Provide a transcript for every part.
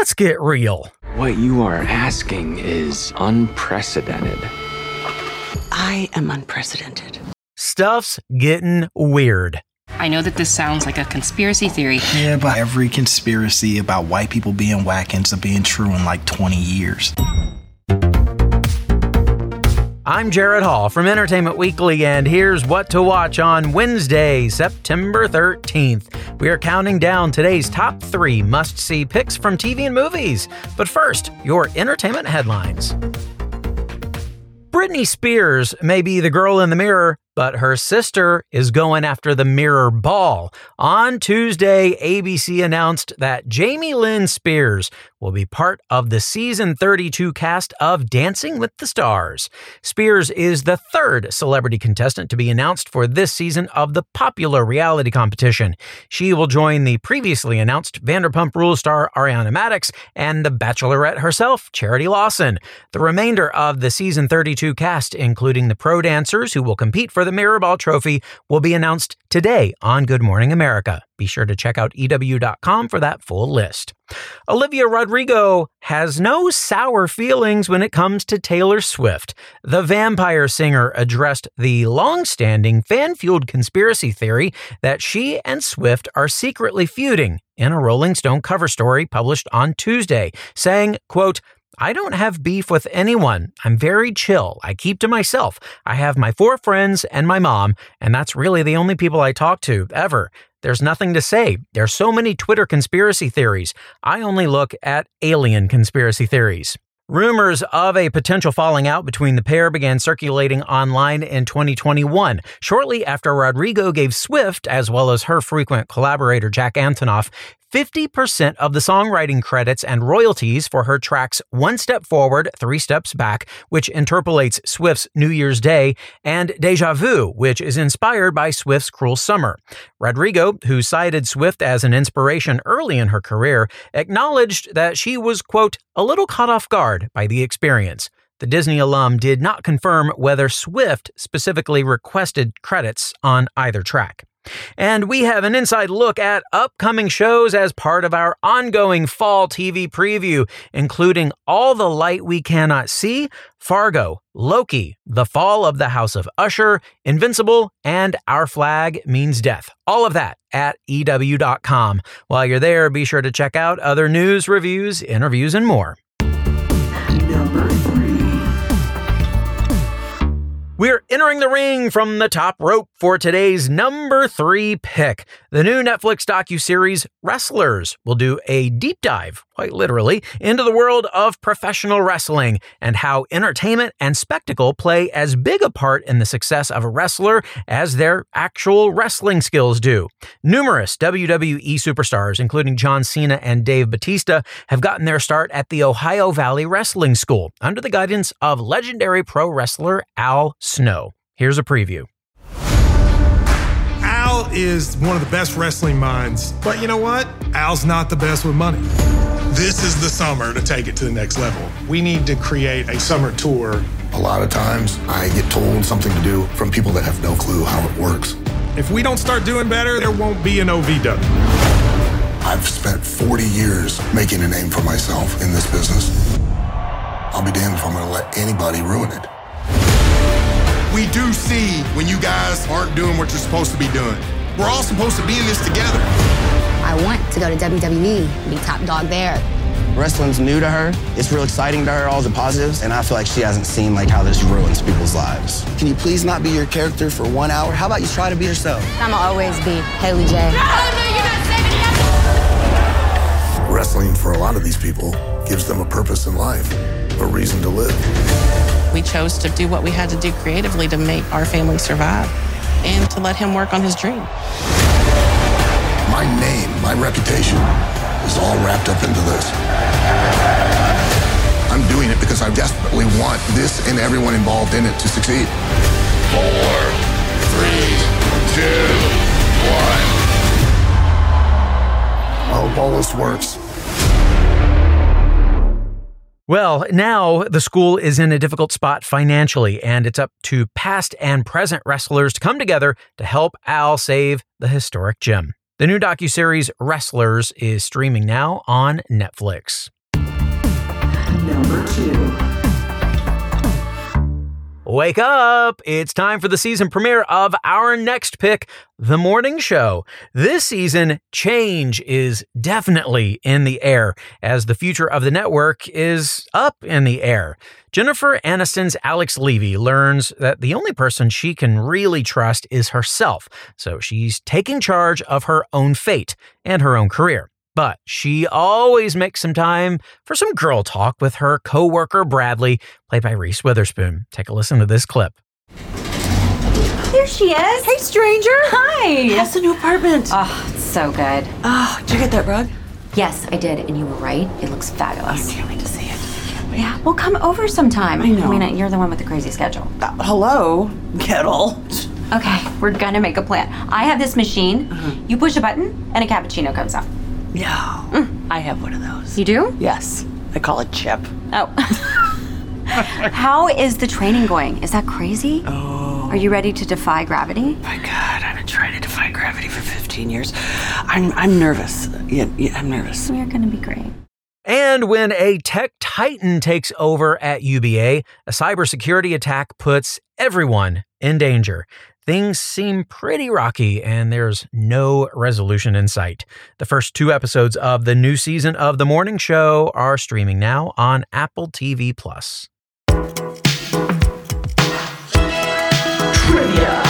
let's get real. What you are asking is unprecedented. I am unprecedented. Stuff's getting weird. I know that this sounds like a conspiracy theory. Yeah, but every conspiracy about white people being whack ends up being true in like 20 years. I'm Gerrad Hall from Entertainment Weekly, and here's what to watch on Wednesday, September 13th. We are counting down today's top three must see picks from TV and movies. But first, your entertainment headlines. Britney Spears may be the girl in the mirror, but her sister is going after the mirror ball. On Tuesday, ABC announced that Jamie Lynn Spears will be part of the season 32 cast of Dancing with the Stars. Spears is the third celebrity contestant to be announced for this season of the popular reality competition. She will join the previously announced Vanderpump Rules star Ariana Madix and the Bachelorette herself, Charity Lawson. The remainder of the season 32 cast, including the pro dancers who will compete for the the Mirrorball Trophy will be announced today on Good Morning America. Be sure to check out EW.com for that full list. Olivia Rodrigo has no sour feelings when it comes to Taylor Swift. The vampire singer addressed the long standing fan fueled conspiracy theory that she and Swift are secretly feuding in a Rolling Stone cover story published on Tuesday, saying, quote, I don't have beef with anyone. I'm very chill. I keep to myself. I have my four friends and my mom, and that's really the only people I talk to ever. There's nothing to say. There's so many Twitter conspiracy theories. I only look at alien conspiracy theories. Rumors of a potential falling out between the pair began circulating online in 2021, shortly after Rodrigo gave Swift, as well as her frequent collaborator Jack Antonoff, 50% of the songwriting credits and royalties for her tracks One Step Forward, Three Steps Back, which interpolates Swift's New Year's Day, and Deja Vu, which is inspired by Swift's Cruel Summer. Rodrigo, who cited Swift as an inspiration early in her career, acknowledged that she was, quote, a little caught off guard by the experience. The Disney alum did not confirm whether Swift specifically requested credits on either track. And we have an inside look at upcoming shows as part of our ongoing fall TV preview, including All the Light We Cannot See, Fargo, Loki, The Fall of the House of Usher, Invincible, and Our Flag Means Death. All of that at EW.com. While you're there, be sure to check out other news, reviews, interviews, and more. We're entering the ring from the top rope for today's number three pick. The new Netflix docu-series Wrestlers will do a deep dive, quite literally, into the world of professional wrestling and how entertainment and spectacle play as big a part in the success of a wrestler as their actual wrestling skills do. Numerous WWE superstars, including John Cena and Dave Batista, have gotten their start at the Ohio Valley Wrestling School under the guidance of legendary pro wrestler Al Snow. Here's a preview. Al is one of the best wrestling minds, but you know what? Al's not the best with money. This is the summer to take it to the next level. We need to create a summer tour. A lot of times I get told something to do from people that have no clue how it works. If we don't start doing better, there won't be an OVW. I've spent 40 years making a name for myself in this business. I'll be damned if I'm going to let anybody ruin it. We do see when you guys aren't doing what you're supposed to be doing. We're all supposed to be in this together. I want to go to WWE, and be top dog there. Wrestling's new to her. It's real exciting to her, all the positives, and I feel like she hasn't seen like how this ruins people's lives. Can you please not be your character for one hour? How about you try to be yourself? I'ma always be Haley J. Wrestling for a lot of these people gives them a purpose in life, a reason to live. We chose to do what we had to do creatively to make our family survive and to let him work on his dream. My name, my reputation is all wrapped up into this. I'm doing it because I desperately want this and everyone involved in it to succeed. Four, three, two, one. I hope all this works. Well, now the school is in a difficult spot financially, and it's up to past and present wrestlers to come together to help Al save the historic gym. The new docuseries Wrestlers is streaming now on Netflix. Number two. Wake up! It's time for the season premiere of our next pick, The Morning Show. This season, change is definitely in the air as the future of the network is up in the air. Jennifer Aniston's Alex Levy learns that the only person she can really trust is herself, so she's taking charge of her own fate and her own career. But she always makes some time for some girl talk with her coworker Bradley, played by Reese Witherspoon. Take a listen to this clip. There she is. Hey, stranger. Hi. How's a new apartment? Oh, it's so good. Oh, did you get that rug? Yes, I did, and you were right. It looks fabulous. I can't wait to see it. I can't wait. Yeah, well, come over sometime. I know. I mean, you're the one with the crazy schedule. Uh, hello, kettle. Okay, we're gonna make a plan. I have this machine. Uh-huh. You push a button, and a cappuccino comes out. Yeah, mm. I have one of those. You do? Yes, I call it Chip. Oh. How is the training going? Is that crazy? Oh. Are you ready to defy gravity? My God, I've been trying to defy gravity for 15 years. I'm, I'm nervous. Yeah, yeah, I'm nervous. We're gonna be great. And when a tech titan takes over at UBA, a cybersecurity attack puts everyone in danger. Things seem pretty rocky, and there's no resolution in sight. The first two episodes of the new season of The Morning Show are streaming now on Apple TV Plus. Trivia.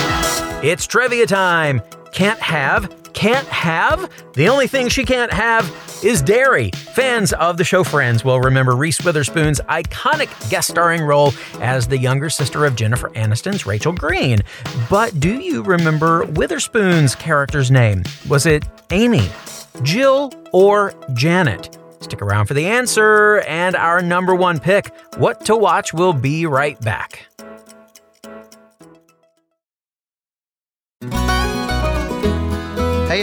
It's trivia time. Can't have, can't have. The only thing she can't have is dairy. Fans of the show Friends will remember Reese Witherspoon's iconic guest starring role as the younger sister of Jennifer Aniston's Rachel Green. But do you remember Witherspoon's character's name? Was it Amy, Jill, or Janet? Stick around for the answer and our number one pick. What to watch will be right back.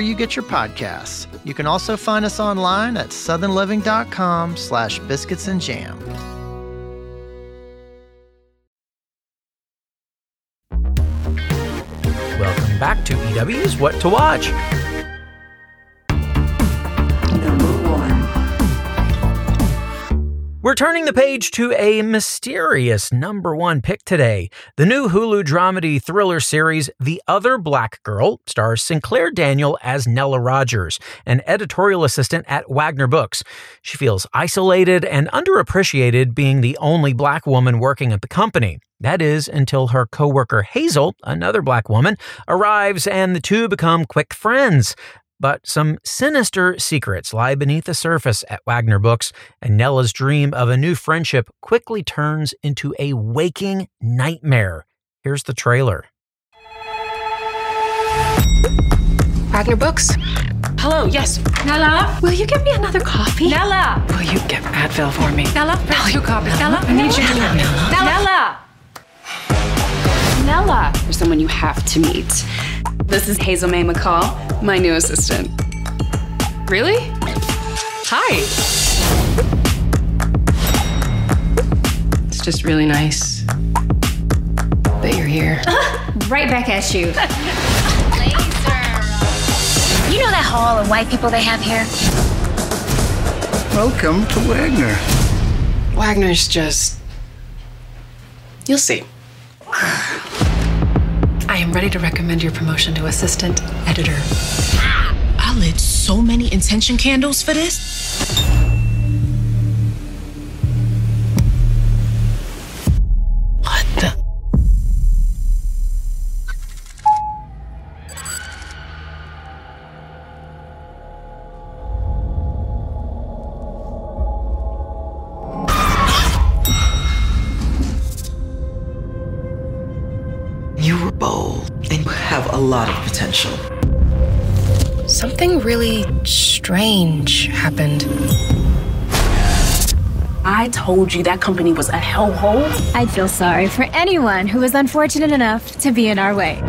you get your podcasts. You can also find us online at southernliving.com slash biscuits and jam. Welcome back to EW's What to Watch. We're turning the page to a mysterious number one pick today. The new Hulu dramedy thriller series, The Other Black Girl, stars Sinclair Daniel as Nella Rogers, an editorial assistant at Wagner Books. She feels isolated and underappreciated being the only black woman working at the company. That is until her coworker Hazel, another black woman, arrives and the two become quick friends. But some sinister secrets lie beneath the surface at Wagner Books, and Nella's dream of a new friendship quickly turns into a waking nightmare. Here's the trailer. Wagner Books. Hello, yes. Nella, Will you get me another coffee? Nella, Will you get Advil for me? Nella, Nella, you copy. Nella, I need you to Nella, Nella. Nella. There's someone you have to meet. This is Hazel May McCall, my new assistant. Really? Hi. It's just really nice that you're here. Right back at you. You know that hall of white people they have here? Welcome to Wagner. Wagner's just. You'll see. I am ready to recommend your promotion to assistant editor. I lit so many intention candles for this. Lot of potential. something really strange happened. I told you that company was a hellhole. I'd feel sorry for anyone who was unfortunate enough to be in our way.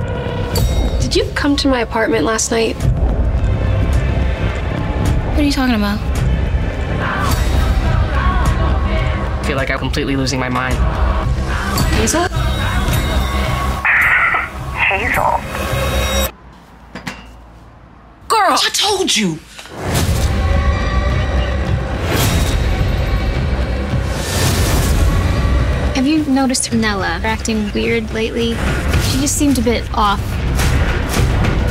Did you come to my apartment last night? What are you talking about? I feel like I'm completely losing my mind. Hazel? Hazel. Told you. Have you noticed Nella acting weird lately? She just seemed a bit off.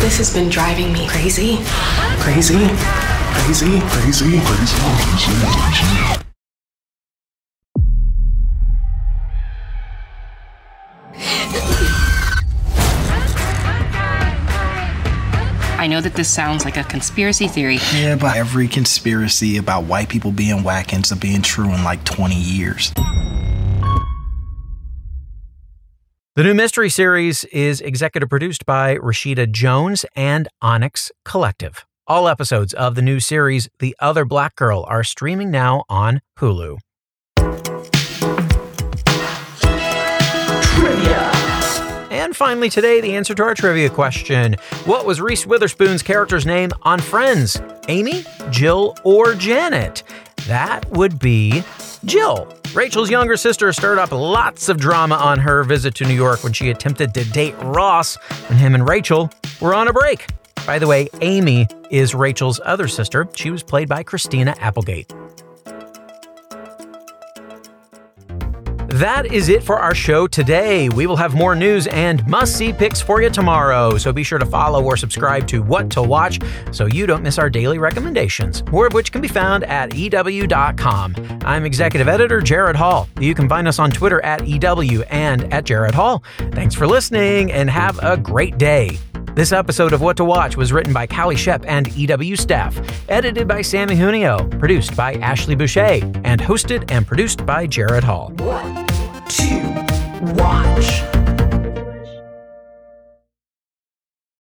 This has been driving me crazy. Crazy, crazy, crazy, crazy. I know that this sounds like a conspiracy theory. Yeah, but every conspiracy about white people being whack ends up being true in like 20 years. The new mystery series is executive produced by Rashida Jones and Onyx Collective. All episodes of the new series, The Other Black Girl, are streaming now on Hulu. And finally, today, the answer to our trivia question What was Reese Witherspoon's character's name on Friends? Amy, Jill, or Janet? That would be Jill. Rachel's younger sister stirred up lots of drama on her visit to New York when she attempted to date Ross when him and Rachel were on a break. By the way, Amy is Rachel's other sister. She was played by Christina Applegate. That is it for our show today. We will have more news and must see picks for you tomorrow, so be sure to follow or subscribe to What to Watch so you don't miss our daily recommendations, more of which can be found at EW.com. I'm Executive Editor Gerrad Hall. You can find us on Twitter at EW and at Gerrad Hall. Thanks for listening and have a great day. This episode of What to Watch was written by Callie Shep and EW staff, edited by Samee Junio, produced by Ashley Boucher, and hosted and produced by Gerrad Hall. To watch?